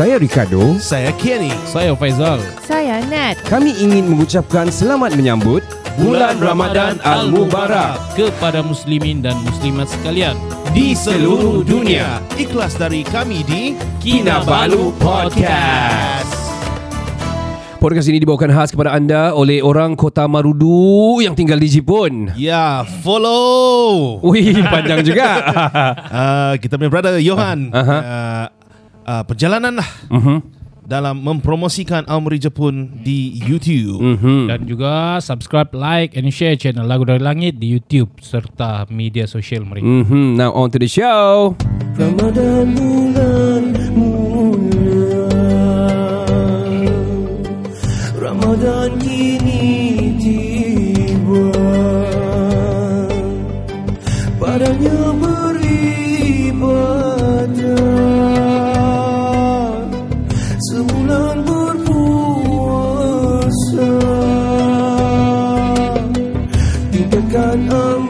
Saya Ricardo. Saya Kenny. Saya Faizal. Saya Nat. Kami ingin mengucapkan selamat menyambut Bulan Ramadan Al-Mubarak kepada muslimin dan muslimat sekalian di seluruh dunia. Ikhlas dari kami di Kinabalu Podcast. Podcast ini dibawakan khas kepada anda oleh orang Kota Marudu yang tinggal di Jepun. Ya, follow. Wih, panjang juga. Uh, kita punya brother Johan. Aha. Uh, uh, perjalanan lah Mhm. dalam mempromosikan Amri Jepun di YouTube. Mhm. Dan juga subscribe, like and share channel Lagu Dari Langit di YouTube serta media sosial mereka. Mhm. Now on to the show. Ramadan bulan mulia Ramadan kini tiba Padanya Tingkatkan amalan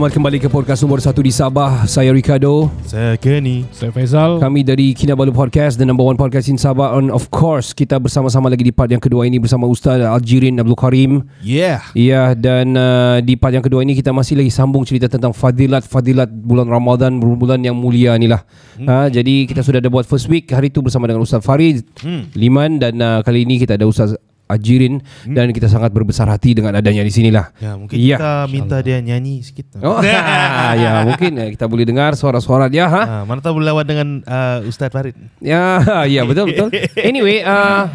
Selamat kembali ke podcast nomor satu di Sabah. Saya Ricardo. Saya Kenny. Saya Faizal. Kami dari Kinabalu Podcast, the number one podcast in Sabah. And of course, kita bersama-sama lagi di part yang kedua ini bersama Ustaz Aljirin Abdul Karim. Yeah. Ya, dan uh, di part yang kedua ini kita masih lagi sambung cerita tentang fadilat-fadilat bulan Ramadan, bulan yang mulia ni lah. Hmm. Ha, jadi kita sudah ada buat first week hari tu bersama dengan Ustaz Farid Hmm. Liman dan uh, kali ini kita ada Ustaz Ajirin hmm. dan kita sangat berbesar hati dengan adanya di sinilah. Ya, mungkin Ya. kita minta dia nyanyi sikit. Oh, ya mungkin eh, kita boleh dengar suara-suara dia ha. Ah, mana tahu boleh lawan dengan uh, Ustaz Farid. Ya, ya betul betul. Anyway, uh,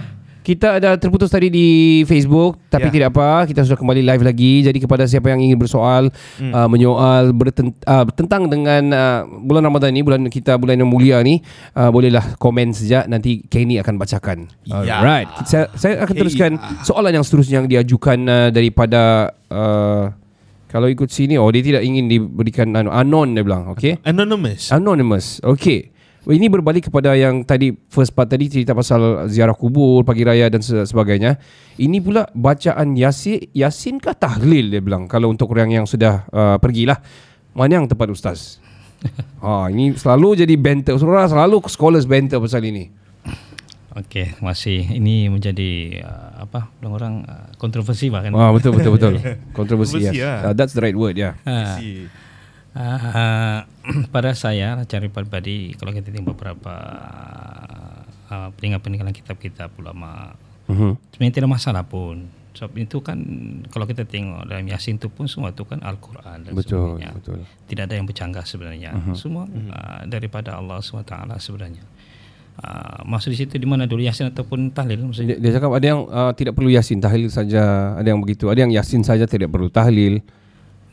kita ada terputus tadi di Facebook tapi Ya. tidak apa, kita sudah kembali live lagi. Jadi kepada siapa yang ingin bersoal, Hmm. uh, menyoal bertent, uh, tentang dengan uh, bulan Ramadan ni, bulan kita bulan yang mulia ni, uh, bolehlah komen saja nanti Kenny akan bacakan. Ya. Alright. Saya saya akan Okay. teruskan soalan yang seterusnya yang diajukan uh, daripada uh, kalau ikut sini oh dia tidak ingin diberikan anon dia bilang, okey. Anonymous. Anonymous. Okay. Ini berbalik kepada yang tadi first part tadi cerita pasal ziarah kubur, pagi raya dan se- sebagainya. Ini pula bacaan Yasin, Yasin kah tahlil dia bilang kalau untuk orang yang sudah uh, pergilah. Mana yang tepat ustaz? ha, ini selalu jadi banter. Surah selalu scholars banter pasal ini. Okey, masih ini menjadi uh, apa orang uh, kontroversi bah kan. Ah betul betul betul. Kontroversi. Kontroversi, Yes. ya. Uh, that's the right word ya. Ha, uh, pada saya cari pribadi kalau kita tengok beberapa uh, peninggalan-peninggalan kitab-kitab ulama Mhm. sebenarnya tidak masalah pun. Sebab itu kan kalau kita tengok dalam Yasin itu pun semua itu kan Al-Quran dan Betul sebagainya. betul. Tidak ada yang bercanggah sebenarnya. Semua uh, daripada Allah SWT sebenarnya. Uh, maksud di situ di mana dulu Yasin ataupun tahlil maksudnya. Dia, dia cakap ada yang uh, tidak perlu Yasin tahlil saja, ada yang begitu. Ada yang Yasin saja tidak perlu tahlil.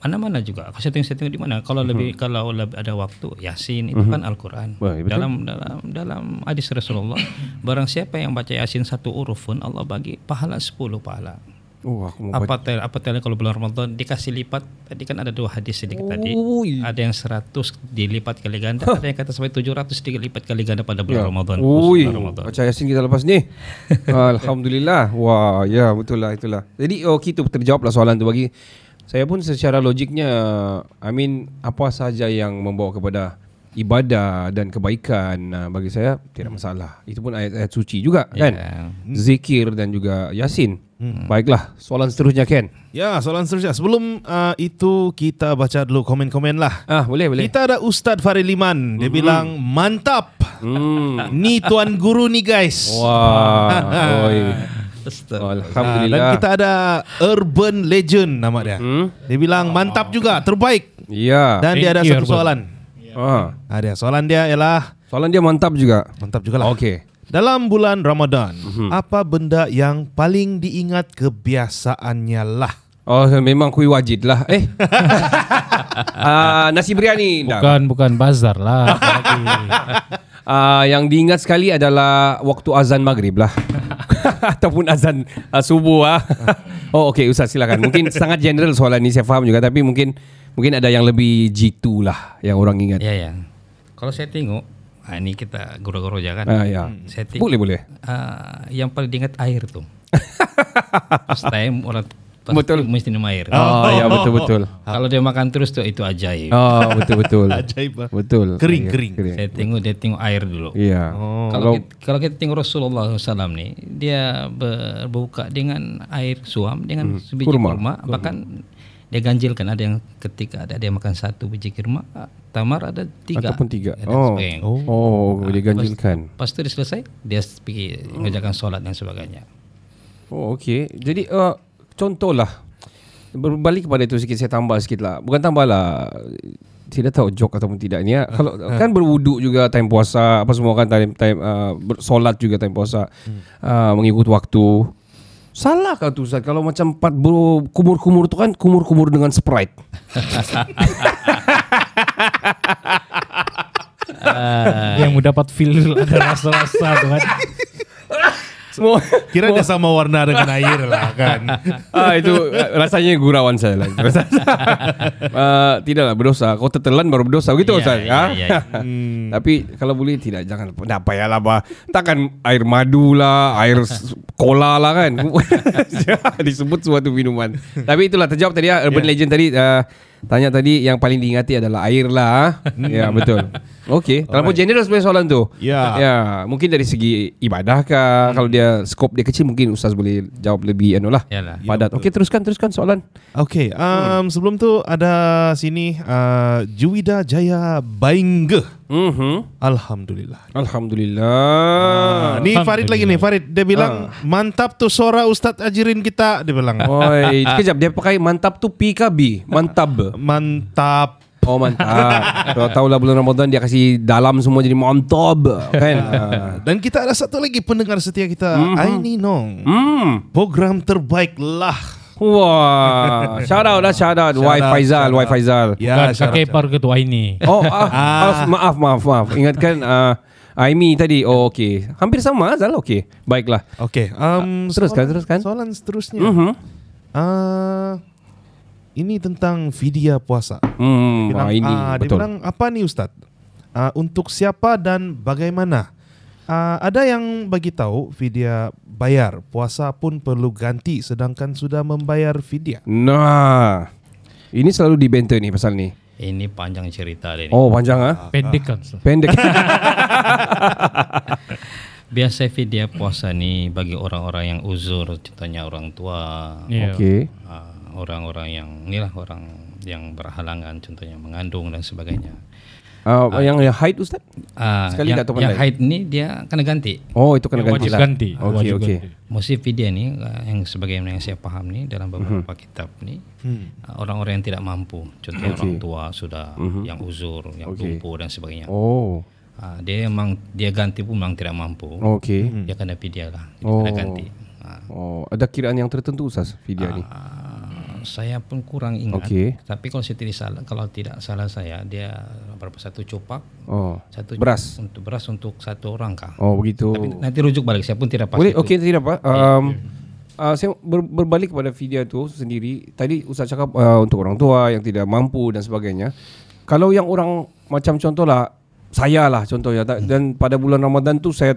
Mana-mana juga. Kalau saya tengok, saya tengok di mana. Kalau lebih kalau lebih ada waktu Yasin itu kan Al-Quran. Betul. Dalam dalam dalam hadis Rasulullah, barang siapa yang baca Yasin satu huruf pun Allah bagi pahala 10 pahala. Oh aku mau Apa tel apa tel kalau bulan Ramadan dikasih lipat. Tadi kan ada dua hadis sedikit tadi. Ada yang 100 dilipat kali ganda, ada yang kata sampai 700 dilipat kali ganda pada bulan Ramadan. Ui, Ramadan. baca Yasin kita lepas ni. Alhamdulillah. Wah, ya betul lah itulah. Jadi oh itu terjawab lah soalan tu bagi saya pun secara logiknya I mean apa saja yang membawa kepada ibadah dan kebaikan uh, bagi saya tidak masalah. Itu pun ayat-ayat suci juga kan. Ya. Zikir dan juga Yasin. Baiklah, soalan seterusnya Ken. Ya, soalan seterusnya. Sebelum uh, itu kita baca dulu komen-komen lah. Ah, boleh boleh. Kita ada Ustadz Farid Liman. Dia bilang mantap. Hmm. Ni tuan guru ni guys. Wah. Oi. Ah, Alhamdulillah. dan kita ada Urban Legend nama dia. Hmm? Dia bilang mantap juga, terbaik. Ya. Dan dia ada satu soalan. Ah. Ada soalan dia ialah Soalan dia mantap juga. mantap juga lah. Okey. Dalam bulan Ramadan, Mhm. apa benda yang paling diingat kebiasaannya lah? Oh memang kuih wajid lah Eh uh, Nasi biryani dah. Bukan bukan bazar lah. uh, Yang diingat sekali adalah Waktu azan maghrib lah Ataupun azan uh, subuh lah Oh okey Ustaz silakan Mungkin sangat general soalan ni Saya faham juga Tapi mungkin Mungkin ada yang lebih jitu lah Yang orang ingat Ya ya. Kalau saya tengok, ah, ini kita goro-goro aja kan. Ah, ya. Saya tengok Boleh boleh ah, yang paling diingat air. First time orang pasti Betul. mesti minum air. Oh, ya betul betul Kalau dia makan terus tuh itu ajaib. Oh betul betul Ajaib ah. Betul Kering, Ya, kering. Saya tengok dia tengok air dulu. Iya Kalau kita, kalau kita tengok Rasulullah SAW nih, dia berbuka dengan air suam dengan sebiji Kurma. kurma, bahkan dia ganjilkan ada yang ketika ada dia makan satu biji kurma, tamar ada tiga. Ataupun tiga dan Oh sebagainya. Oh dia ganjilkan Lepas itu dia selesai, dia pergi mengerjakan solat dan sebagainya. Oh okey. Jadi uh, contohlah berbalik kepada itu sikit saya tambah sikit lah. Bukan tambah lah. Tidak tahu joke ataupun tidak ni ya. Kalau kan berwuduk juga time puasa apa semua kan time time uh, bersolat juga time puasa. Uh, mengikut waktu. Salah kah tu Ustaz kalau macam empat bro kumur-kumur tu kan kumur-kumur dengan Sprite. yang mendapat feel ada rasa-rasa tu kan. Semua Kira dia sama warna dengan air lah kan. ah itu rasanya gurauan saya lah. uh, tidaklah berdosa. Kau tertelan baru berdosa begitu Iya, Ustaz. iya, ah? iya, Hmm. Tapi kalau boleh tidak jangan tak payahlah bah. Takkan air madu lah, air cola lah kan. Disebut suatu minuman. Tapi itulah terjawab tadi ya urban legend tadi uh, tanya tadi yang paling diingati adalah air lah. ah. ya betul. Okey, terlalu general sebenarnya soalan tu. Ya. Ya, mungkin dari segi ibadah kah, kalau dia skop dia kecil mungkin ustaz boleh jawab lebih anu lah. Yalah. Padat. Okey, teruskan teruskan soalan. Okey, um, sebelum tu ada sini uh, Juwida Jaya Baingge. Mhm. Alhamdulillah. Alhamdulillah. Ah, ni Farid lagi nih, Farid dia bilang mantap tuh suara Ustadz Ajirin kita dia bilang. Oi, kejap dia pakai mantap tu P ke B? Mantap. Mantap. Oh mantap. Kalau tahu lah bulan Ramadan dia kasih dalam semua jadi mantap kan. Ah. Dan kita ada satu lagi pendengar setia kita, Aini Nong. Hmm. Program terbaik lah. Wah, shout out lah shout out Shout out, Faizal, shout out. Faizal. Bukan Ya, syarat- pakai par ketua ini. Oh, ah, ah, maaf maaf maaf. Ingatkan uh, Aimi tadi. Oh okey. Hampir sama Azal okey. Baiklah. Okey, um, Teruskan, soalan- teruskan. Soalan seterusnya. Mhm. Ah, ini tentang vidya puasa. Hmm, Bilang, ah, ini ah, dia betul. bilang apa nih Ustadz? Ah, untuk siapa dan bagaimana? Ah, ada yang bagi tahu vidya bayar puasa pun perlu ganti sedangkan sudah membayar vidya. Nah. Ini selalu dibenter nih pasal ni. Ini panjang cerita dia ni. Oh, panjang ah. Pendek kan. Ustaz? Pendek. Biasa video puasa ni bagi orang-orang yang uzur, contohnya orang tua, Iya. Okey. ah, orang-orang yang inilah orang yang berhalangan, contohnya mengandung dan sebagainya. Uh, yang yang haid Ustaz? Ah, Sekali yang, tak atau yang haid ni dia kena ganti. Oh, itu kena Yang ganti wajib lah. ganti. Okey, okey. Musim video ni ah, yang sebagaimana yang saya paham ni dalam beberapa kitab ni ah, orang-orang yang tidak mampu, contohnya. Okey. orang tua sudah yang uzur, yang Okey. lumpuh dan sebagainya. Oh. Ah, dia memang dia ganti pun memang tidak mampu. Okey. Dia kena vidya lah, dia Oh. kena ganti. Ah, Oh, ada kiraan yang tertentu Ustaz video ni. Saya pun kurang ingat. Okey. Tapi kalau saya tidak salah, kalau tidak salah saya dia berapa satu copak, Oh. satu Beras. untuk beras untuk satu orang kah? Oh, begitu. Tapi nanti rujuk balik saya pun tidak pasti. Boleh itu. okey tidak apa. Um, uh, saya ber, berbalik kepada video tu sendiri. Tadi Ustaz cakap uh, untuk orang tua yang tidak mampu dan sebagainya. Kalau yang orang macam contohlah saya lah contohnya Ta- dan pada bulan Ramadan tu saya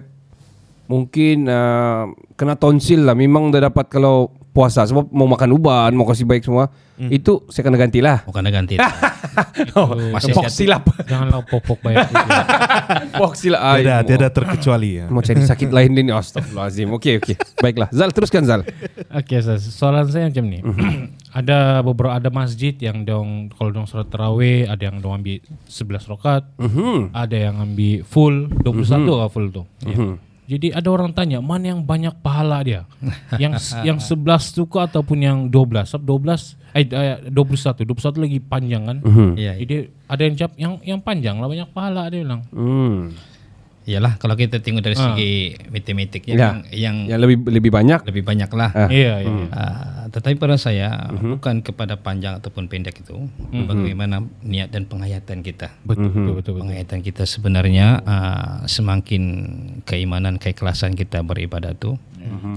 mungkin uh, kena tonsil lah memang dah dapat kalau puasa sebab mau makan uban mau kasih baik semua itu saya kena gantilah Oh, kena ganti. oh, Masih pok silap Janganlah popok banyak. pok silap Ay, Tiada, mau- tiada terkecuali ya. mau cari sakit lain ni astagfirullahalazim okey okey baiklah Zal teruskan Zal Okey, Ustaz. soalan saya macam ni. ada beberapa ada masjid yang dong kalau dong solat tarawih ada yang dong ambil 11 rakaat, Mhm. ada yang ambil full 21 mm full tu. Ya. Jadi ada orang tanya mana yang banyak pahala dia? yang yang 11 tu ke ataupun yang 12? Sebab 12 eh eh, 21, 21 lagi panjang kan? Mhm. Iya. Jadi ada yang jawab yang yang panjang lah banyak pahala dia bilang. Hmm. Iyalah kalau kita tengok dari segi matematik Ya. yang yang Yang lebih lebih banyak. lebih banyak lah. Ah. Iya, iya. Ah, tetapi pada saya bukan kepada panjang ataupun pendek itu bagaimana niat dan penghayatan kita. Betul, betul, betul, betul. Penghayatan kita sebenarnya ah, semakin keimanan keikhlasan kita beribadah tu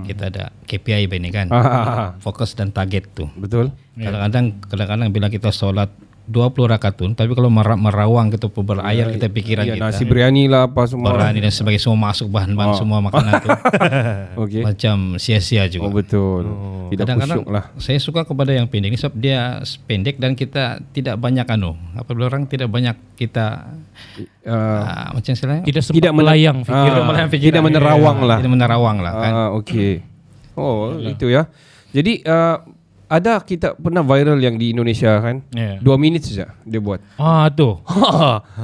kita ada KPI ini kan. Ah, Fokus dan target tu. betul. Kadang-kadang kadang-kadang bila kita solat 20 rakaat tu tapi kalau mera- merawang kita berair kita pikiran Ya, kita. nasi biryani lah apa semua. Berani dan sebagainya semua masuk bahan-bahan semua makanan tu Okey. macam sia-sia Oh juga. betul. Tidak Kadang-kadang lah. saya suka kepada yang pendek ni sebab dia pendek dan kita tidak banyak anu. Apabila orang tidak banyak kita Uh, ah, macam istilahnya Tidak sempat Tidak melayang ah, fikiran. Tidak melayang fikiran. Tidak menerawang lah. tidak menerawang lah kan. Ah, okey. Oh, itu ya. Jadi uh, ada kita pernah viral yang di Indonesia kan? Ya. Dua minit saja dia buat. Ah tu.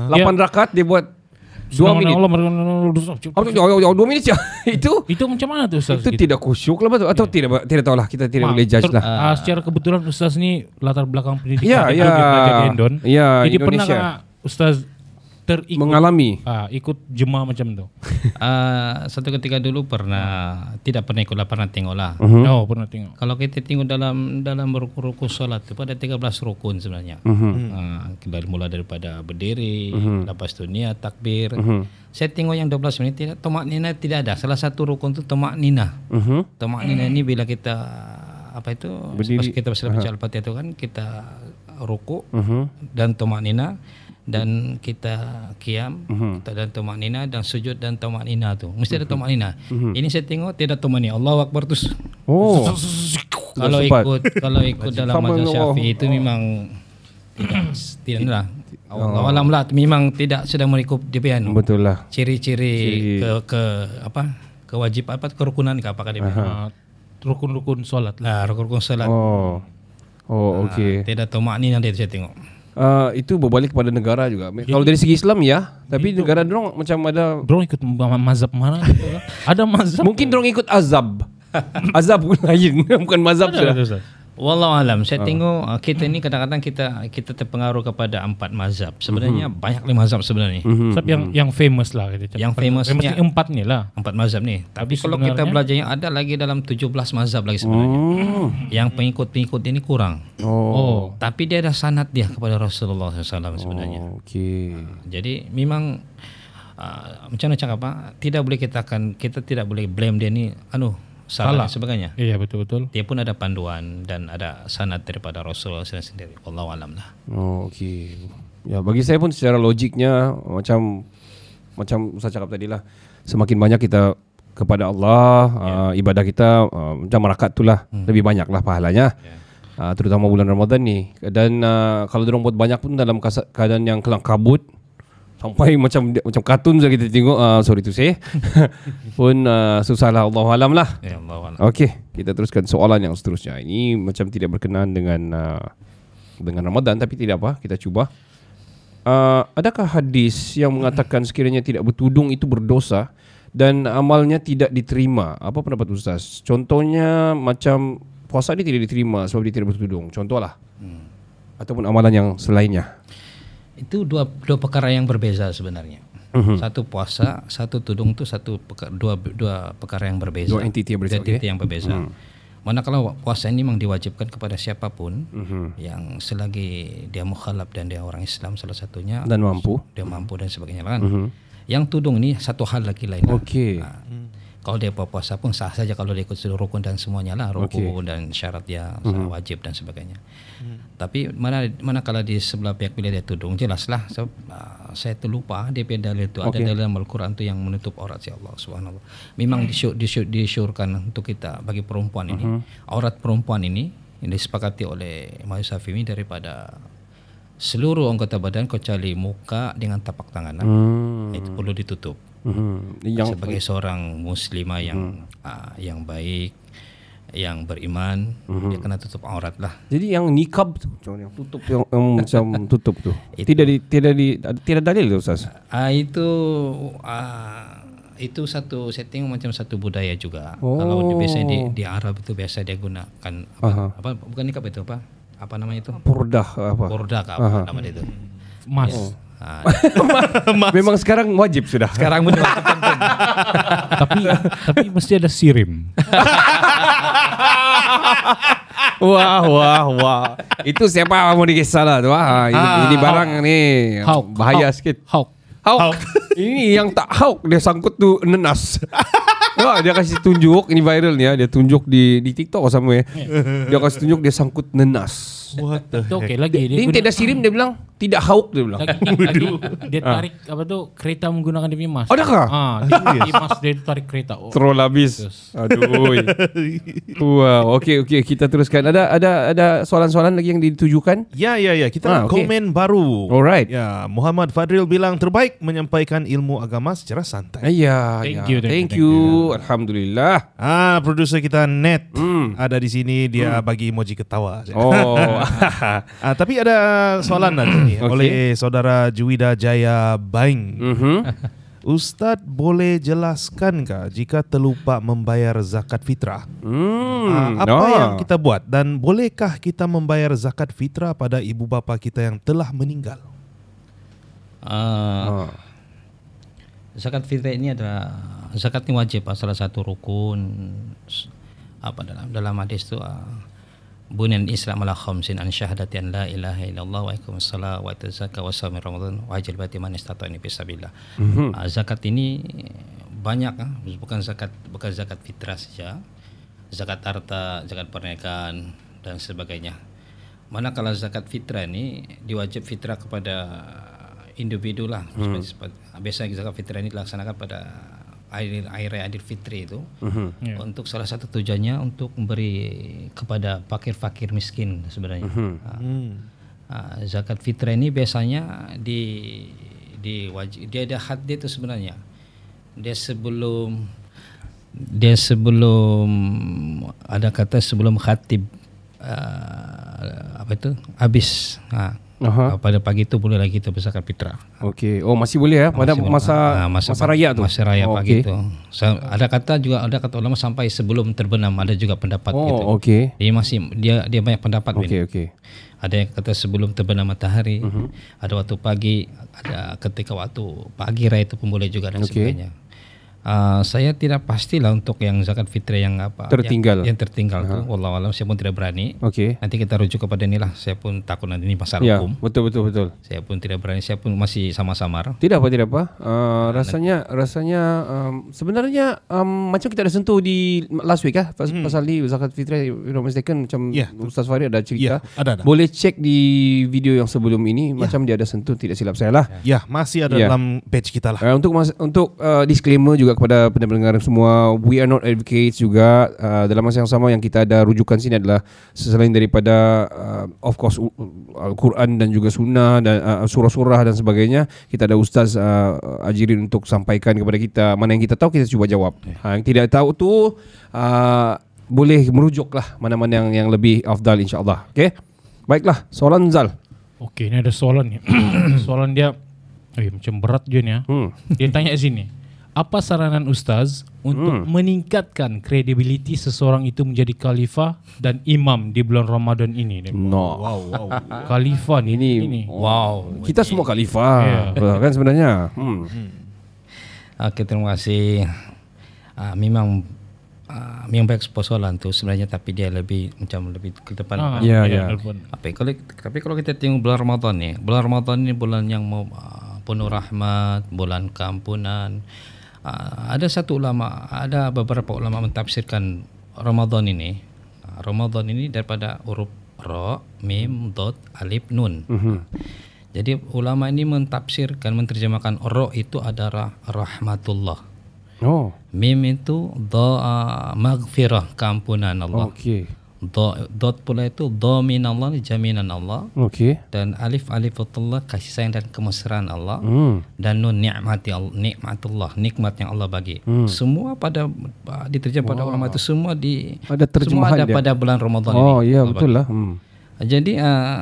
Lapan rakaat dia buat dua minit. Allah dua minit saja. itu Itu macam mana tu Ustaz? itu tidak khusyuk lah betul atau tidak tidak tahu lah kita tidak boleh judge lah. ah, secara kebetulan Ustaz ni latar belakang pendidikan Ya, dia, ya. belajar di Endon. Ya, Jadi Indonesia. pernah Ustaz terikut Mengalami. ah, ikut jemaah macam tu? Ah, satu ketika dulu pernah tidak pernah ikut lah pernah tengok lah. Mhm. Oh, pernah tengok. Kalau kita tengok dalam dalam rukun-rukun solat itu ada 13 rukun sebenarnya. Ah, dari mulai daripada berdiri, Mhm. lepas tu niat takbir. Saya tengok yang 12 menit tidak tomak nina tidak ada. Salah satu rukun tu tomak nina. Mhm. Tomak nina ini bila kita apa itu Berdiri. pas kita baca baca al-fatihah itu kan kita ruku Mhm. dan tomak nina dan kita kiam Mhm. kita dan tomak nina dan sujud dan tomak nina tu mesti ada tomak nina ini saya tengok tidak tomak nina Allahu akbar tu Oh. kalau ikut kalau ikut dalam mazhab Allah. Syafi'i itu memang tidak tidak lah Allah alam lah memang tidak sedang mengikut dia. Betul lah. ciri-ciri ke ke apa kewajib apa kerukunan ke apakah dia Ah, rukun-rukun solat lah. nah rukun solat Oh. Oh, okey. tidak nina dia saya tengok Uh, itu berbalik kepada negara juga. Kalau dari segi Islam ya, tapi negara dorong macam ada Bro ikut ma- mazhab mana gitu? Ada mazhab. mungkin dorong ikut azab. azab pun lain, bukan mazhab sudah. Wallahu alam. Saya tengok uh, kita ini kadang-kadang kita kita terpengaruh kepada empat mazhab. Sebenarnya banyak lima mazhab sebenarnya. Sebab yang yang famous lah kita cakap. Yang famousnya- famous ni empat ni lah. Empat mazhab ni. Tapi, Tapi kalau kita sebenarnya- belajarnya ada lagi dalam 17 mazhab lagi sebenarnya. Oh. Yang pengikut-pengikut ini kurang. Oh. Oh. Tapi dia ada sanad dia kepada Rasulullah SAW sebenarnya. Oh, Okey. Jadi memang uh, macam mana cakap apa? Tidak boleh kita akan kita tidak boleh blame dia ni anu salah, Salah. dan sebagainya. Iya betul betul. Dia pun ada panduan dan ada sanad daripada Rasulullah SAW sendiri. Wallahu alam lah. Oh, okey. Ya, bagi saya pun secara logiknya macam macam Ustaz cakap tadi lah. Semakin banyak kita kepada Allah, uh, ibadah kita uh, macam merakat tu lah. Lebih banyak lah pahalanya. Uh, terutama bulan Ramadan ni. Dan uh, kalau dorong buat banyak pun dalam keadaan yang kelang kabut sampai macam macam kartun saja kita tengok uh, sorry to say pun uh, susahlah Allah alam lah. Ya Allah alam. Okey, kita teruskan soalan yang seterusnya. Ini macam tidak berkenaan dengan uh, dengan Ramadan tapi tidak apa, kita cuba. Uh, adakah hadis yang mengatakan sekiranya tidak bertudung itu berdosa dan amalnya tidak diterima? Apa pendapat ustaz? Contohnya macam puasa dia tidak diterima sebab dia tidak bertudung. Contohlah. Ataupun amalan yang selainnya. Itu dua dua perkara yang berbeza sebenarnya. Mhm. Satu puasa, satu tudung itu satu peka- dua dua perkara yang berbeza. Dua entiti yang berbeza, Dua entiti okey. yang berbeza. Manakala puasa ini memang diwajibkan kepada siapapun yang selagi dia mukhalaf dan dia orang Islam salah satunya Dan mampu. dia mampu dan sebagainya kan. Yang tudung ini satu hal lagi lain. lah. Okey. Ha. Kalau dia puasa pun sah saja kalau dia ikut seluruh rukun dan semuanya lah. Rukun dan syarat dia wajib dan sebagainya. Tapi mana mana kalau di sebelah pihak bila dia tudung jelaslah. Sebab uh, saya terlupa dia punya dalil itu. Ada Okey. dalil dalam Al-Quran tu yang menutup aurat si Allah Subhanahu Memang disyur, disyur, disyurkan untuk kita bagi perempuan ini. Aurat perempuan ini yang disepakati oleh Imam Syafi'i daripada seluruh anggota badan kecuali muka dengan tapak tangan lah. Hmm. itu perlu ditutup Mhm. Yang sebagai seorang muslimah yang uh, yang baik yang beriman dia kena tutup aurat lah Jadi yang nikab tu, macam yang tutup yang, yang macam tutup tu. Tidak di, tidak di tidak dalil tu ustaz. uh, itu uh, itu satu tengok macam satu budaya juga. Oh. Kalau di, biasanya di, di Arab itu biasa dia gunakan apa, Aha. apa bukan nikah itu apa? Apa namanya itu? Purdah apa? Porda ke apa nama dia itu? Mas. Ah, Memang sekarang wajib sudah. sekarang pun. tapi tapi mesti ada sirim. wah wah wah. Itu siapa mau dikisah lah tu. Ah, ini, ini barang ni Hauk. bahaya Hauk. sikit. Hauk. Hauk. ini yang tak hauk dia sangkut tu nenas. Wah, dia kasih tunjuk ini viral ni ya. Dia tunjuk di di TikTok or somewhere. Dia kasih tunjuk dia sangkut nenas. What the Itu okey lagi Dia, dia guna- tidak sirim dia bilang tidak hauk dia bilang. lagi, lagi dia tarik apa tu kereta menggunakan dia punya mas. Adakah? Ah, dia, dia mas dia tarik kereta. Oh. Troll habis. Aduh. wow, okey okey kita teruskan. Ada ada ada soalan-soalan lagi yang ditujukan? Ya ya ya kita Ah, ah, okey. komen baru. Alright. Ya Muhammad Fadril bilang terbaik menyampaikan ilmu agama secara santai. Ya, Thank ya. you, thank thank you, you. Alhamdulillah. Ah produser kita Net Hmm. ada di sini dia bagi emoji ketawa. Oh. Ah, tapi ada soalan nanti nih Okey. oleh saudara Juwida Jaya Baing. mhm. Ustadz boleh jelaskankah jika terlupa membayar zakat fitrah? Hmm. Ah, apa ah. yang kita buat dan bolehkah kita membayar zakat fitrah pada ibu bapa kita yang telah meninggal? Ah, Ah. zakat fitrah ini adalah zakat ini wajib ah, salah satu rukun apa dalam dalam hadis itu uh, bunyan Islam ala khamsin an syahadati an la ilaha illallah wa iqamis salat wa itaz zakat wa shaum ramadan wa hajjal baiti man istata ini fisabilillah. Mhm. Ah, zakat ini banyak ah, bukan zakat bukan zakat fitrah saja. Zakat harta, zakat pernikahan dan sebagainya. Manakala zakat fitrah ini diwajib fitrah kepada individu lah. Hmm. Seperti- Biasa zakat fitrah ini dilaksanakan pada air air Adil Fitri itu. Mhm. Ya. Untuk salah satu tujuannya untuk memberi kepada fakir-fakir miskin sebenarnya. Mhm. Ah, ah, zakat fitrah ini biasanya di di wajib dia ada had dia itu sebenarnya. Dia sebelum dia sebelum ada kata sebelum khatib uh, apa itu habis ha, Aha. pada pagi itu boleh lagi kita berzakat fitrah Okey. Oh, masih boleh ya pada Masih boleh. masa, Ah, masa raya tu. masa raya oh, pagi okey. itu so, ada kata juga ada kata ulama sampai sebelum terbenam ada juga pendapat gitu Oh, okey. dia masih dia dia banyak pendapat Okey, okey. ada yang kata sebelum terbenam matahari Mhm. ada waktu pagi ada ketika waktu pagi raya itu pun boleh juga dan Okey. sebagainya Uh, saya tidak pastilah untuk yang zakat fitrah yang apa Tertinggal. yang, yang tertinggal tu wallahu alam saya pun tidak berani Okey. nanti kita rujuk kepada inilah saya pun takut nanti ini pasal Ya, hukum betul betul betul. saya pun tidak berani saya pun masih sama-sama Tidak apa tidak apa. Uh, rasanya rasanya um, sebenarnya um, macam kita ada sentuh di last week ah pas, pasal ni zakat fitrah I'm not mistaken macam Ya. Ustaz Farid ada cerita. Ya, ada, ada. Boleh cek di video yang sebelum ini macam dia ada sentuh tidak silap saya lah. Ya, masih ada Ya. dalam page kita lah. Uh, untuk mas- untuk uh, disclaimer juga kepada pendengar semua, we are not advocates juga. Uh, dalam masa yang sama yang kita ada rujukan sini adalah selain daripada uh, of course u- Al-Quran dan juga sunnah dan uh, surah-surah dan sebagainya, kita ada ustaz uh, ajirin untuk sampaikan kepada kita mana yang kita tahu kita cuba jawab. Ha, yang tidak tahu tu uh, boleh merujuklah mana-mana yang yang lebih afdal insya-Allah. Okey. Baiklah, soalan Zal. Okey, ni ada soalan ni. soalan dia eh macam berat je ni ya. Hmm. Dia tanya sini. Apa saranan ustaz untuk Hmm. meningkatkan kredibiliti seseorang itu menjadi khalifah dan imam di bulan Ramadan ini? No. Wow, wow. Khalifah ni Ini- ini. wow Kita semua khalifah. Ya. Kan sebenarnya. Hmm. Oke terima kasih. Ah, memang ah, memang baik soalan tu sebenarnya tapi dia lebih macam lebih ke depan. Ah, Ya, ya. telepon. Apa kalau tapi kalau kita tengok bulan Ramadan ni, bulan Ramadan ni bulan yang mau ah, penuh rahmat, bulan keampunan. Ah, ada satu ulama, ada beberapa ulama mentafsirkan Ramadan ini. Ah, Ramadan ini daripada huruf ra, mim, dot, alif, nun. Mhm. Jadi ulama ini mentafsirkan, menterjemahkan ra itu adalah rahmatullah. Oh. Mim itu doa maghfirah keampunan Allah. Okey. Do, dot pula itu domin Allah jaminan Allah Okey. dan alif alifatullah kasih sayang dan kemesraan Allah Hmm. dan nun nikmati Allah nikmatullah nikmat yang Allah bagi. Hmm. Semua pada diterjemah pada ulama itu semua di Ada semua terjemahan ada dia. pada bulan Ramadan ini. Oh, ya Allah betul bagi. lah. Hmm. Jadi uh,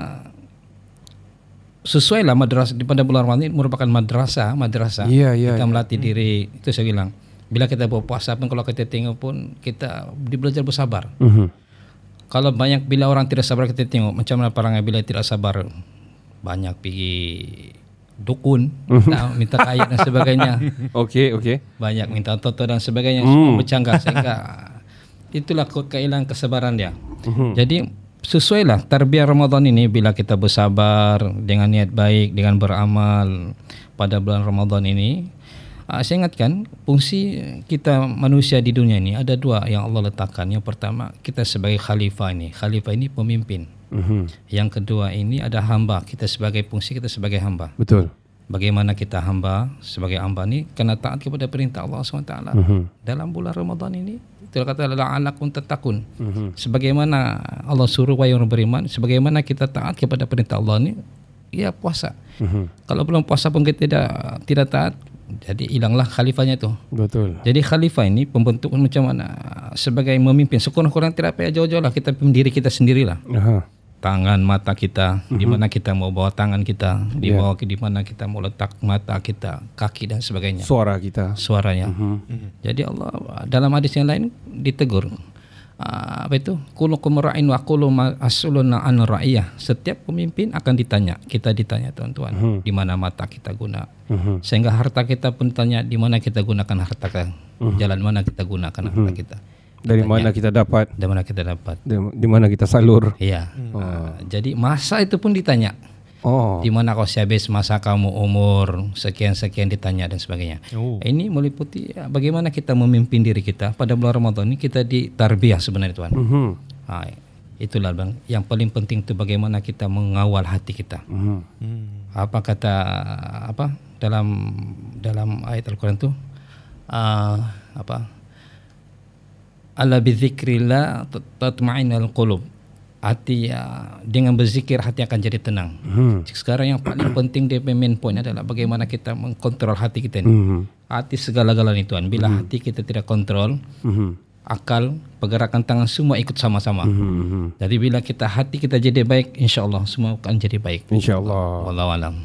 sesuai lah madrasah di pada bulan Ramadan ini merupakan madrasah madrasah Iya, iya, kita iya. melatih diri itu saya bilang bila kita berpuasa pun kalau kita tengok pun kita belajar bersabar. Mhm. Kalau banyak bila orang tidak sabar kita tengok. Macam mana perangai bila tidak sabar? Banyak pergi dukun minta, minta kaya dan sebagainya. Okey, okey. banyak minta toto dan sebagainya. Semua bercanggah sehingga itulah ke- kehilangan kesabaran dia. Jadi sesuailah tarbiyah Ramadan ini bila kita bersabar dengan niat baik dengan beramal pada bulan Ramadan ini uh, saya ingatkan fungsi kita manusia di dunia ini ada dua yang Allah letakkan. Yang pertama kita sebagai khalifah ini. Khalifah ini pemimpin. Mhm. yang kedua ini ada hamba. Kita sebagai fungsi kita sebagai hamba. Betul. bagaimana kita hamba sebagai hamba ni? Kena taat kepada perintah Allah SWT. Mhm. dalam bulan Ramadan ini dia kata la'alakum tatakun. Sebagaimana Allah suruh wahai orang beriman sebagaimana kita taat kepada perintah Allah ni ya puasa. Mhm. kalau belum puasa pun kita tidak tidak taat jadi hilanglah khalifahnya itu Betul. jadi khalifah ini pembentukan macam mana? Sebagai memimpin sekurang-kurang tidak payah jauh-jauh lah kita pimpin diri kita sendirilah. Aha. tangan mata kita di mana kita mau bawa tangan kita di bawah di mana kita mau letak mata kita kaki dan sebagainya. Suara kita. suaranya. Jadi Allah dalam hadis yang lain ditegur Ah, apa itu? Kulukum ra'in wa kullu mas'ulun an ra'iyah. Setiap pemimpin akan ditanya. Kita ditanya tuan-tuan di mana mata kita guna. Mhm. sehingga harta kita pun tanya di mana kita gunakan harta kita? Jalan mana kita gunakan harta kita? Dari mana kita dapat? dari mana kita dapat? Di di mana kita salur? Iya. Ah, jadi masa itu pun ditanya. Oh. Di mana kau habis masa kamu umur sekian-sekian ditanya dan sebagainya. Oh. Ini meliputi ya, bagaimana kita memimpin diri kita pada bulan Ramadan ini kita di tarbiyah sebenarnya tuan. Mhm. Ah, itulah bang. Yang paling penting itu bagaimana kita mengawal hati kita. Mhm. Apa kata apa dalam dalam ayat Al-Quran itu ah, apa ala bizikrillah tatma'innal qulub hati ya, dengan berzikir hati akan jadi tenang Mhm. sekarang yang paling penting di main point adalah bagaimana kita mengkontrol hati kita ini Mhm. hati segala-galanya tuan bila hati kita tidak kontrol Mhm. akal pergerakan tangan semua ikut sama-sama Mhm. jadi bila kita hati kita jadi baik insyaallah semua akan jadi baik Insyaallah. wallahu alam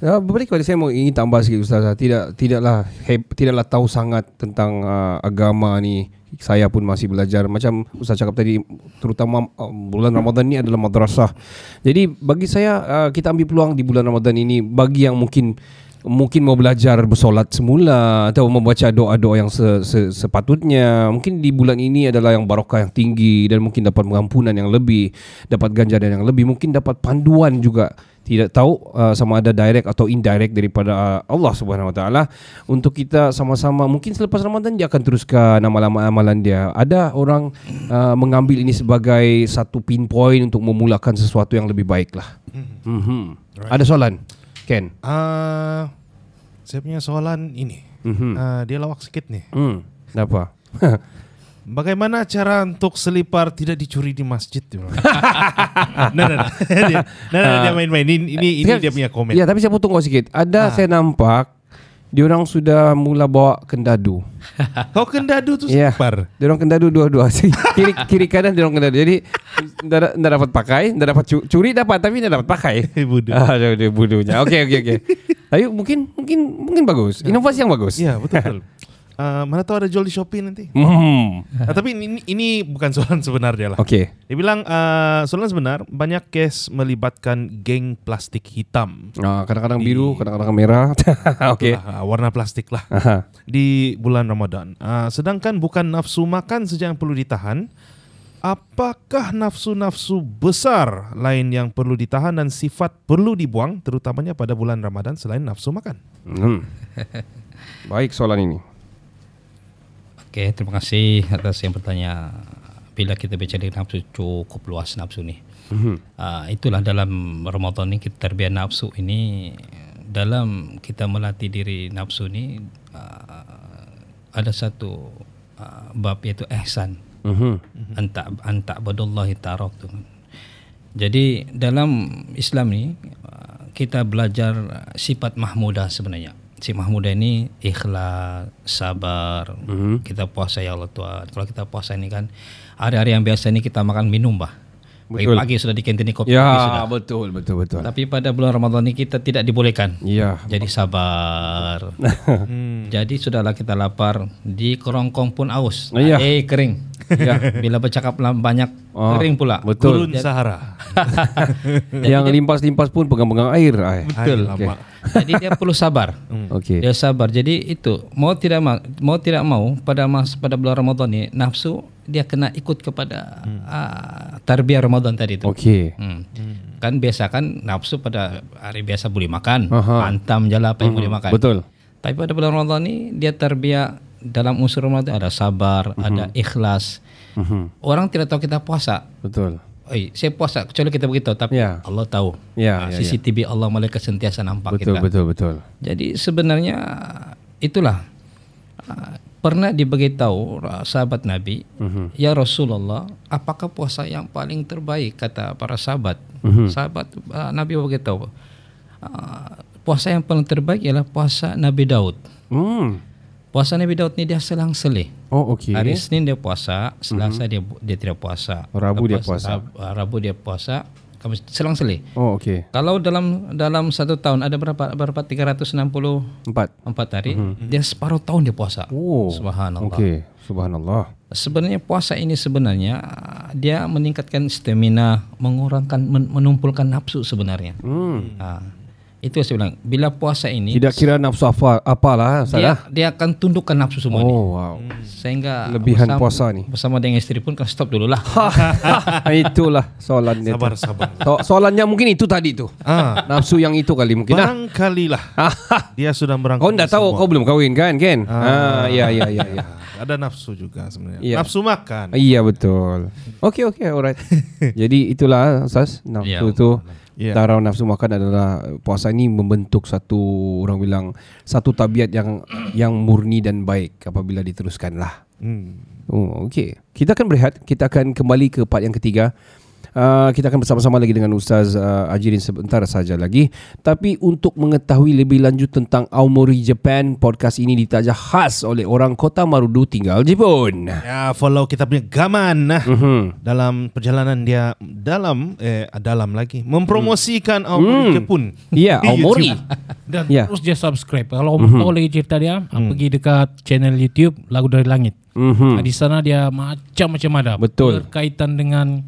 Ya, berbalik kepada saya mau ingin tambah sikit Ustazah. Tidak tidaklah heb, tidaklah tahu sangat tentang uh, agama ni. Saya pun masih belajar macam Ustaz cakap tadi terutama uh, bulan Ramadan ni adalah madrasah. Jadi bagi saya uh, kita ambil peluang di bulan Ramadan ini bagi yang mungkin mungkin mau belajar bersolat semula atau membaca doa-doa yang se, se, sepatutnya mungkin di bulan ini adalah yang barakah yang tinggi dan mungkin dapat pengampunan yang lebih dapat ganjaran yang lebih mungkin dapat panduan juga tidak tahu uh, sama ada direct atau indirect daripada uh, Allah Subhanahu Wa Taala untuk kita sama-sama mungkin selepas Ramadan dia akan teruskan amalan-amalan dia ada orang uh, mengambil ini sebagai satu pinpoint untuk memulakan sesuatu yang lebih baik lah mm-hmm. ada soalan Ken Ah, saya punya soalan ini. Mhm. Ah, dia lawak sikit nih. Hmm, kenapa? Bagaimana cara untuk selipar tidak dicuri di masjid? Nah, nah, nah. dia, nah, nah, dia main-main. Ini, ini, ini dia punya komen. Ya, tapi saya potong kau sikit. Ada saya nampak diorang sudah mula bawa kendadu. Kau kendadu tuh Ya. selipar. Diorang kendadu dua-dua. kiri kiri kanan diorang kendadu. Jadi tidak dapat pakai, tidak dapat cu- curi dapat tapi tidak dapat pakai. Bodoh. Ah, dia, dia bodohnya. Okey okey okey. Tapi mungkin mungkin mungkin bagus. Inovasi yang bagus. Iya betul. betul. Ah, mana tahu ada jual di Shopee nanti. Hmm. Ah, tapi ini, ini bukan soalan sebenarnya lah. Okey. Dia bilang ah, soalan sebenar banyak case melibatkan geng plastik hitam. Ah, kadang-kadang biru, kadang-kadang merah. okey. Ah, warna plastik lah Aha. di bulan Ramadan. Ah, sedangkan bukan nafsu makan saja yang perlu ditahan. Apakah nafsu-nafsu besar lain yang perlu ditahan dan sifat perlu dibuang terutamanya pada bulan Ramadan selain nafsu makan? Hmm. Baik soalan ini. Okey, terima kasih atas yang bertanya. Bila kita bicara nafsu cukup luas nafsu ni. Uh, itulah dalam Ramadan ni kita terbiar nafsu ini dalam kita melatih diri nafsu ni uh, ada satu uh, bab iaitu ihsan. Mhm. Anta anta badullahi ta'aruf tu. Jadi dalam Islam ni uh, kita belajar sifat mahmudah sebenarnya. Si mahmudah ini ikhlas, sabar. Mhm. Kita puasa ya Allah Tuhan. Kalau kita puasa ini kan hari-hari yang biasa ini kita makan minum bah. Betul. Pagi-pagi sudah di kantin kopi Ya, sudah. betul, betul, betul. Tapi pada bulan Ramadan ini kita tidak dibolehkan. Ya. Jadi sabar. Jadi sudahlah kita lapar, di kerongkong pun aus. Iya. Eh kering. Ya. Bila bercakap banyak Oh, kering pula. Betul. Gurun Sahara. Yang limpas-limpas pun pegang-pegang air. Ay. Betul. Lama. Jadi dia perlu sabar. Okey. Dia sabar. Jadi itu mau tidak mau, mau tidak mau pada mas pada bulan Ramadan ni nafsu dia kena ikut kepada uh, tarbiyah Ramadan tadi itu. Okey. Hmm. Kan biasa kan nafsu pada hari biasa boleh makan, Aha. pantam je lah apa yang boleh makan. Betul. Tapi pada bulan Ramadan ni dia tarbiyah dalam unsur Ramadan ada sabar, ada ikhlas. Mhm. Orang tidak tahu kita puasa. Betul. Oi, saya puasa kecuali kita beritahu tapi Ya. Allah tahu. Ya, Ah, ya, ya. CCTV Allah malaikat sentiasa nampak Betul, kita. betul, betul. Jadi sebenarnya itulah ah, pernah diberitahu ah, sahabat Nabi, Mhm. ya Rasulullah, apakah puasa yang paling terbaik kata para sahabat? Mhm. Sahabat ah, Nabi beritahu, ah, puasa yang paling terbaik ialah puasa Nabi Daud. Hmm. Puasa Nabi Daud ni dia selang-selih. Oh, okey. Hari Senin dia puasa, Selasa dia dia tidak puasa. Rabu dia puasa. Rab- ah, Rabu dia puasa, Kamis selang-selih. Oh, okey. Kalau dalam dalam satu tahun ada berapa berapa 364 Empat. hari, dia separuh tahun dia puasa. Oh. Subhanallah. Okey. Subhanallah. Sebenarnya puasa ini sebenarnya dia meningkatkan stamina, mengurangkan men- menumpulkan nafsu sebenarnya. Hmm. Ha. Itu saya bilang. Bila puasa ini Tidak kira nafsu apa apalah dia salah. dia akan tundukkan nafsu semua ni. Oh, wow. Sehingga Lebihan bersama, puasa ni. Bersama dengan isteri pun kan stop dulu lah. Itulah soalannya. Sabar, tu. sabar. So, soalannya mungkin itu tadi tu. Ah, Nafsu yang itu kali mungkin. Ah. barangkali lah dia sudah merangkum. Kau tidak tahu kau belum kahwin kan, Ken? Ah, ya ya ya ya. Ada nafsu juga sebenarnya. Iya. Nafsu makan. Iya betul. Okey okey alright. Jadi itulah Sas nafsu Ya. tu. Ya. Darah nafsu makan adalah puasa ini membentuk satu orang bilang satu tabiat yang yang murni dan baik apabila diteruskanlah. Hmm. Oh, okey. Kita akan berehat. Kita akan kembali ke part yang ketiga. Uh, kita akan bersama-sama lagi dengan Ustaz uh, Ajirin sebentar saja lagi. Tapi untuk mengetahui lebih lanjut tentang Aomori Japan, podcast ini ditajah khas oleh orang kota Marudu tinggal Jepun. Ya, follow kita punya gaman nah. Mhm. Dalam perjalanan dia dalam eh dalam lagi mempromosikan Aomori Jepun. Ya, Di Aomori. Dan Ya. terus dia subscribe. Kalau mm tahu lagi cerita dia, ah, pergi dekat channel YouTube Lagu dari Langit. Mhm. Ah, di sana dia macam-macam ada. Betul. Berkaitan dengan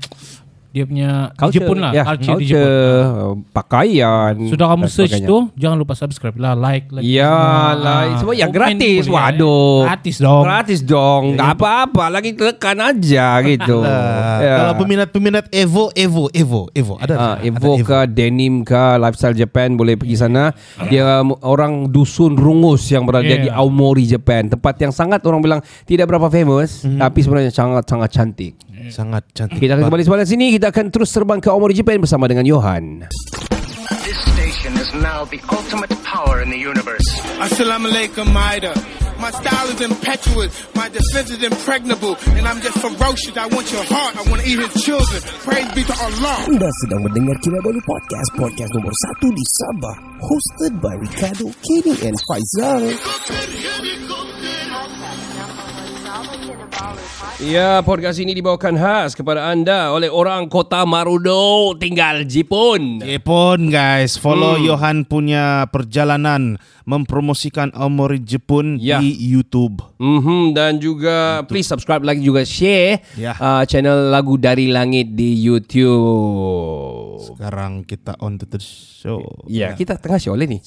dia punya Culture, Jepun lah, ya, culture, di culture, Jepun. pakaian. Sudah kamu search sebagainya. tu, jangan lupa subscribe lah, like lagi. Ya lah, Ah, semua yang gratis. boleh, Waduh. Gratis dong. Gratis dong. Tak apa-apa, lagi tekan aja gitu. Ya. Kalau peminat-peminat Evo, Evo, Evo, Evo. Ada. Ah, ada Evo ke denim ke lifestyle Japan boleh pergi sana. Dia um, orang dusun rungus yang berada Yeah. di Aomori Japan. Tempat yang sangat orang bilang tidak berapa famous tapi sebenarnya sangat sangat cantik. Sangat cantik. Kita akan kembali sebelah sini kita akan terus terbang ke Aomori Japan bersama dengan Johan. This station is now the ultimate power in the universe. Assalamu alaikum, Maida. My style is impetuous, my defense is impregnable, and I'm just ferocious. I want your heart, I want to eat his children. Praise be to Allah. Anda sedang mendengar Kinabalu Podcast, podcast nomor 1 di Sabah. Hosted by Ricardo, Kenny and Faizal. Ya, podcast ini dibawakan khas kepada anda oleh orang kota Marudo tinggal Jepun. Jepun guys, follow Hmm. Johan punya perjalanan mempromosikan Aomori Jepun Ya. di YouTube. Mhm dan juga please subscribe like juga share Ya. uh, channel lagu dari langit di YouTube. Sekarang kita on to the show. Ya, kita tengah show lah ni.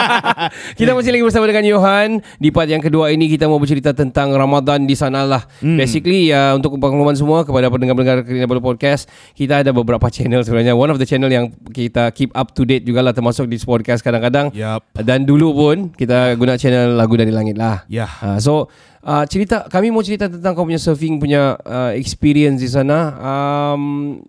kita masih lagi bersama dengan Johan. Di part yang kedua ini kita mau bercerita tentang Ramadan di sana lah. Hmm. Basically ya untuk pengumuman semua kepada pendengar-pendengar Kinabalu Podcast, kita ada beberapa channel sebenarnya. One of the channel yang kita keep up to date juga lah termasuk di podcast kadang-kadang. Yup. Dan dulu pun kita guna channel lagu dari langit lah. Ya. Uh, so uh, cerita kami mau cerita tentang kau punya surfing punya uh, experience di sana. Um,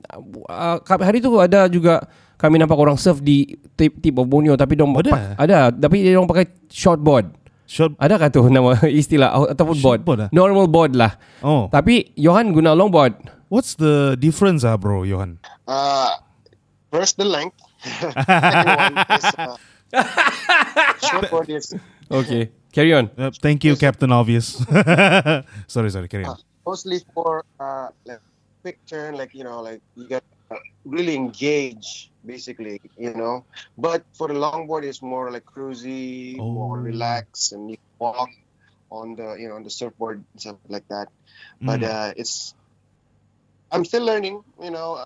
uh, hari tu ada juga kami nampak orang surf di tip tip of Borneo tapi dong Ada? ada tapi dia orang pakai shortboard. Short Ada kah tu nama istilah ataupun board? Shortboard ah? Normal board lah. Oh, Tapi Johan guna longboard. what's the difference ah bro, Johan? Uh, first the length. Is uh, shortboard is Okay. Carry on. Uh, thank you Captain Obvious. sorry, sorry, carry on. uh, mostly for uh, quick turn, like you know, like you got really engage, basically, you know. But for the longboard, it's more like cruisy, more Oh. relaxed, and you walk on the you know on the surfboard and stuff like that. But Mm. uh, it's I'm still learning. You know,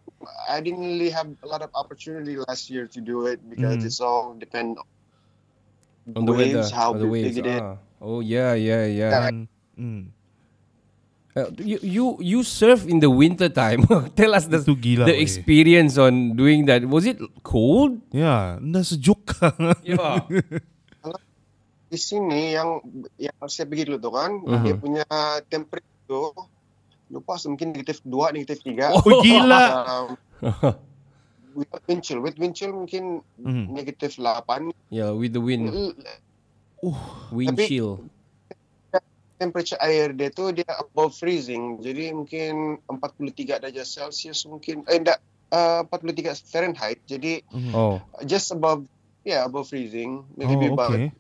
I didn't really have a lot of opportunity last year to do it because Mm. it's all depend On the waves, weather, how on the waves. big it is. Ah. Oh yeah, yeah, yeah. Dan, mm, Uh, you you you surf in the winter time. Tell us the gila, the weh. experience on doing that. Was it cold? ya, dah sejuk. Yeah. di sini yang yang saya pergi dulu tu kan Mhm. dia punya temperature tu lupa mungkin negatif 2 negatif 3 Oh, gila. um, with wind chill with wind chill mungkin Mhm. negatif 8 yeah, with the wind, wind Tapi- chill. temperature air dia tu dia above freezing. Jadi mungkin 43 darjah celsius mungkin. Eh tak uh, 43 Fahrenheit. Jadi Oh, just above yeah above freezing. Oh, maybe about okay.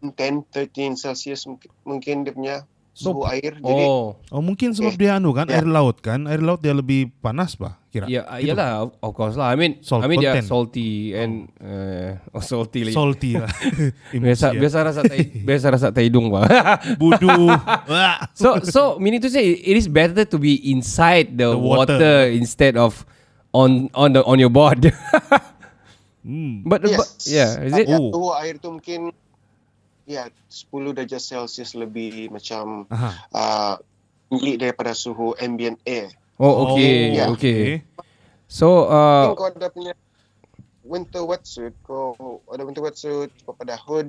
10 13 celsius mungkin, mungkin dia punya So- suhu air jadi oh, Oh mungkin sebab dia anu kan Ya. air laut kan air laut dia lebih panas bah kira. yeah, Gitu. yeah lah, of course lah. I mean, Salt I mean dia salty and uh, oh, salty lagi. Salty lah. biasa ya. biasa rasa tai, biasa rasa tai hidung bah. Budu. So so meaning to say it is better to be inside the, The water. water. instead of on on the on your board. Hmm. but, Yes. but yeah, is it? Oh. Suhu air tu mungkin ya 10 darjah Celsius lebih macam Aha. uh, tinggi daripada suhu ambient air. Oh, okay, yeah. okay. So uh, kau ada punya winter wetsuit, kau ada winter wetsuit, kau pada hood,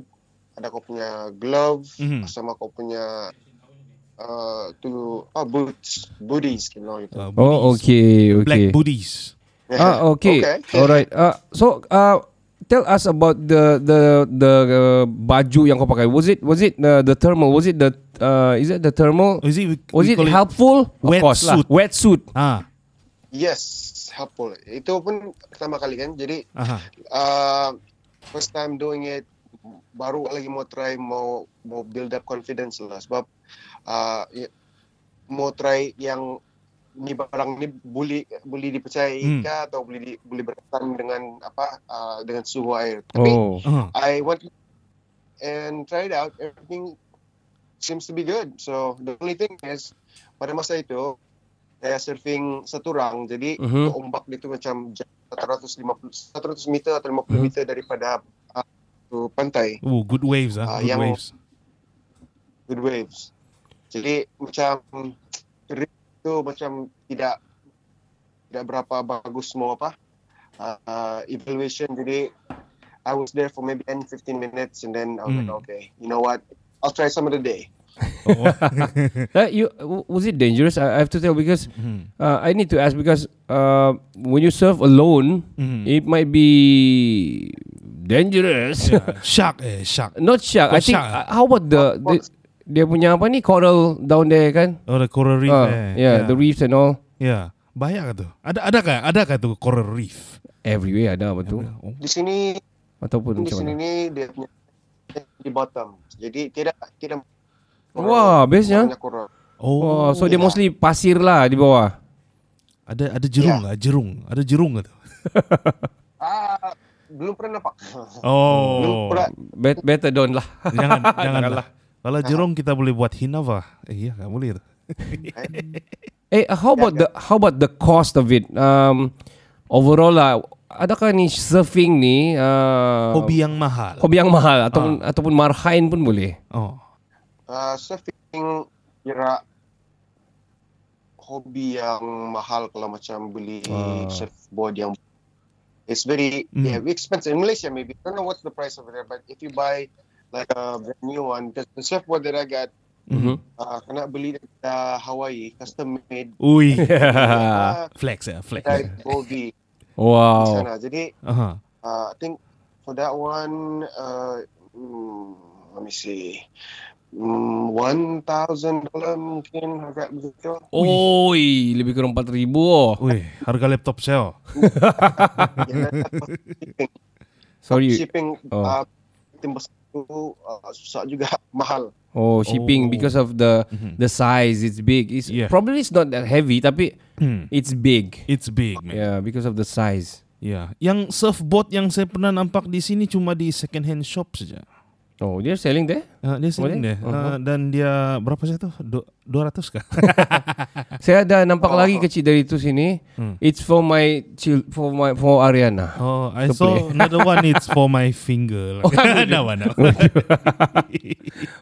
ada kau punya glove, Mhm. sama kau punya uh, tu ah, boots, booties, you know itu. Uh, oh, booties. okay, okay. Black booties. Ah, okay. Alright. Uh, so, uh, tell us about the the the uh, baju yang kau pakai. Was it was it uh, the thermal? Was it the uh, is it the thermal? Is it, we, Was we it helpful? wet of course lah. suit. Wet suit. Ah, Yes, helpful. Itu pun pertama kali kan. Jadi aha. uh, first time doing it baru lagi mau try mau mau build up confidence lah sebab uh, ya, mau try yang ni barang ni boleh boleh dipercayai Hmm. ke atau boleh di, boleh bertahan dengan apa uh, dengan suhu air. Tapi Oh. Aha. I went and tried out everything seems to be good. So the only thing is pada masa itu saya surfing satu rang jadi Mhm. ombak dia tu macam 150 100 meter atau 50 Mhm. meter daripada uh, tu pantai Oh, good waves ah, Ah, good yang- waves. good waves. Jadi macam reef tu macam tidak tidak berapa bagus mau apa uh, evaluation jadi I was there for maybe 10 15 minutes and then I was like Hmm. okay you know what I'll try some of the day. Oh. Uh, you was it dangerous? I, I have to tell because Mhm. uh, I need to ask because uh, when you surf alone, Mhm. it might be dangerous. Yeah. Shark eh, shark. Not shark. I think. shark, uh, how about the, the dia punya apa ni coral down there kan? Oh, the coral reef Ah, eh. yeah, the reefs and all. Yeah. Bahaya ke tu? Ada ada kah? Ada kah tu coral reef? Everywhere ada betul. Oh. Di sini Ataupun di macam sini mana? ni dia punya di bottom. Jadi tidak tidak Wah, bestnya. banyak coral. Oh. Oh, so dia yeah. mostly pasir lah di bawah. ada ada jerung Yeah. lah, jerung. Ada jerung ke tu? Ah, belum pernah nampak. Belum Oh. pernah. Bet- better don't lah. Jangan jangan Janganlah. Kalau jerung kita boleh buat hinava. Eh iya, enggak boleh tu. Eh, how about the how about the cost of it? Um, overall lah, adakah ni surfing ni uh, Hobi yang mahal. hobi yang mahal ataupun ataupun marhain pun boleh. Oh. Uh, surfing kira hobi yang mahal kalau macam beli Ah. surfboard yang it's very Mm. yeah expensive in Malaysia maybe I don't know what's the price over there but if you buy like a brand new one because the surfboard that I got Mhm. uh, kena beli dari Hawaii custom made Ui. uh, flex ya, flex. Goldie di Wow. sana jadi Aha. uh, I think for that one uh, mm, let me see mm, one thousand dollar mungkin harga begitu Oi, lebih kurang 4000 oh. Ui, harga laptop saya. Ya, Sorry. shipping Oh. uh, uh, susah juga mahal Oh, shipping Oh. because of the the size. It's big. It's Yeah. probably it's not that heavy, tapi Hmm. it's big. It's big, man. Yeah, because of the size. Ya, yang surfboard yang saya pernah nampak di sini cuma di second hand shop saja. Oh, they're selling there. Uh, dia selling Boleh? deh. Uh-huh. Uh, dan dia berapa saja tu? Du- 200 kah? Saya ada nampak lagi kecil dari itu sini. Hmm. It's for my chill for my for Ariana. Oh, I Ke saw play. another one it's for my finger. Oh, no, no.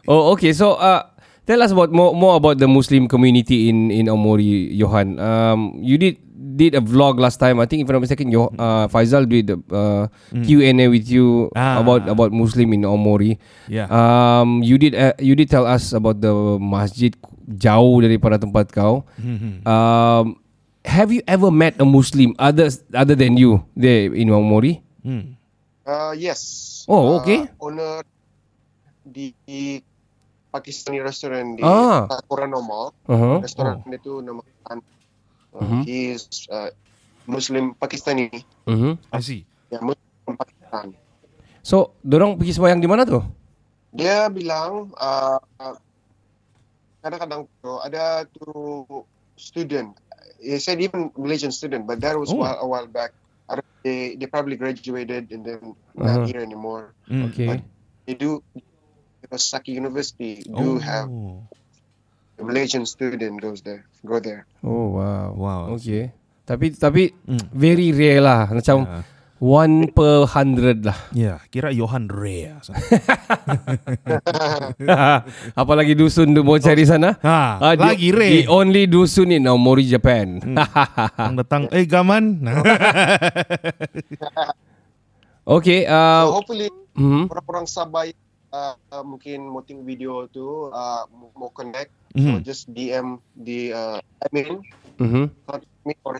Oh, okay. So, uh, tell us about more more about the Muslim community in in Omori, Johan. Um, you did did a vlog last time. I think if I'm not mistaken, Yo, uh, Faisal did a uh, Q and A with you Ah. about about Muslim in Omori. Yeah. Um, you did uh, you did tell us about the masjid jauh daripada tempat kau. Um, have you ever met a Muslim other other than you there in Omori? Hmm. Uh, yes. Oh, Uh, okay. owner di, Pakistani restaurant di Ah. Takura Normal. Uh-huh. Restoran itu nama uh, Mhm. He is uh, Muslim Pakistani. Uh-huh. I see. Ya, Muslim Pakistan. So, dorang pergi sembahyang di mana tu? Dia bilang uh, kadang-kadang tu ada tu student. He said even Malaysian student, but that was Oh. while, a while back. I don't- They they probably graduated and then Uh-huh. not here anymore. Mm. Okay. They do because Saki University do have Oh. A Malaysian student goes there, go there. Oh wow. Wow. Okay. Tapi tapi Hmm. very rare lah. Macam Ya. one per hundred lah. Ya, kira Johan Rea. Apalagi dusun tu mau cari sana. Ha, the- lagi The Rea. only dusun in Omori, Japan. Yang datang, eh gaman. okay. So Uh, hopefully mhm. orang-orang Sabah uh, uh, mungkin mau tengok video tu uh, mau- mau connect so Mhm. just DM di uh, admin contact me or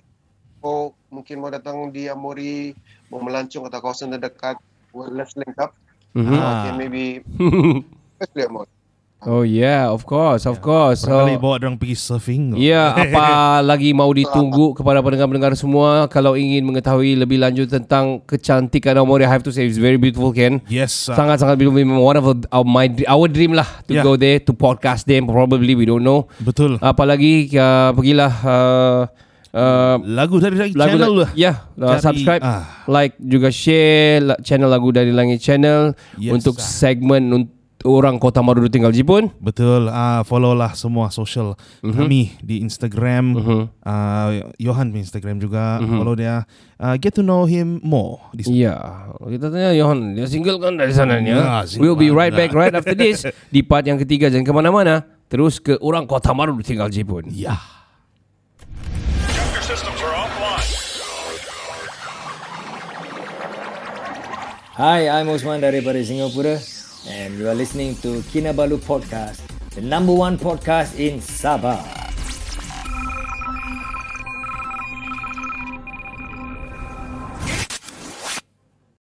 oh, mungkin mau datang di Amori mau melancong atau kawasan terdekat well, let's link up Mhm. uh, Ah. okay, maybe let's Amori Oh yeah, of course, of course. So, Barangkali bawa orang pergi surfing. Ya, apa lagi mau ditunggu kepada pendengar-pendengar semua kalau ingin mengetahui lebih lanjut tentang kecantikan Omori, I have to say it's very beautiful, Ken. Yes. uh, Sangat-sangat beautiful. One of our, my our dream lah to Yeah. go there to podcast them. Probably we don't know. Betul. Apalagi uh, pergilah uh, uh, Lagu dari lagi lagu channel lah. Ya, uh, Cari, subscribe, ah. like juga share la- channel lagu dari Langit channel Yes, untuk ah. segmen untuk orang Kota Marudu tinggal Jepun. Betul. Uh, follow lah semua social Mhm. kami di Instagram. Mhm. Uh, Johan di Instagram juga. Mhm. Follow dia. Uh, get to know him more. Di Iya, kita tanya Johan, dia single kan dari sana ni. Ya, Ya. We'll be right back right after this di part yang ketiga jangan ke mana-mana. Terus ke orang Kota Marudu tinggal Jepun. Ya. Hi, I'm Osman daripada Singapura and you are listening to Kinabalu Podcast, the number one podcast in Sabah.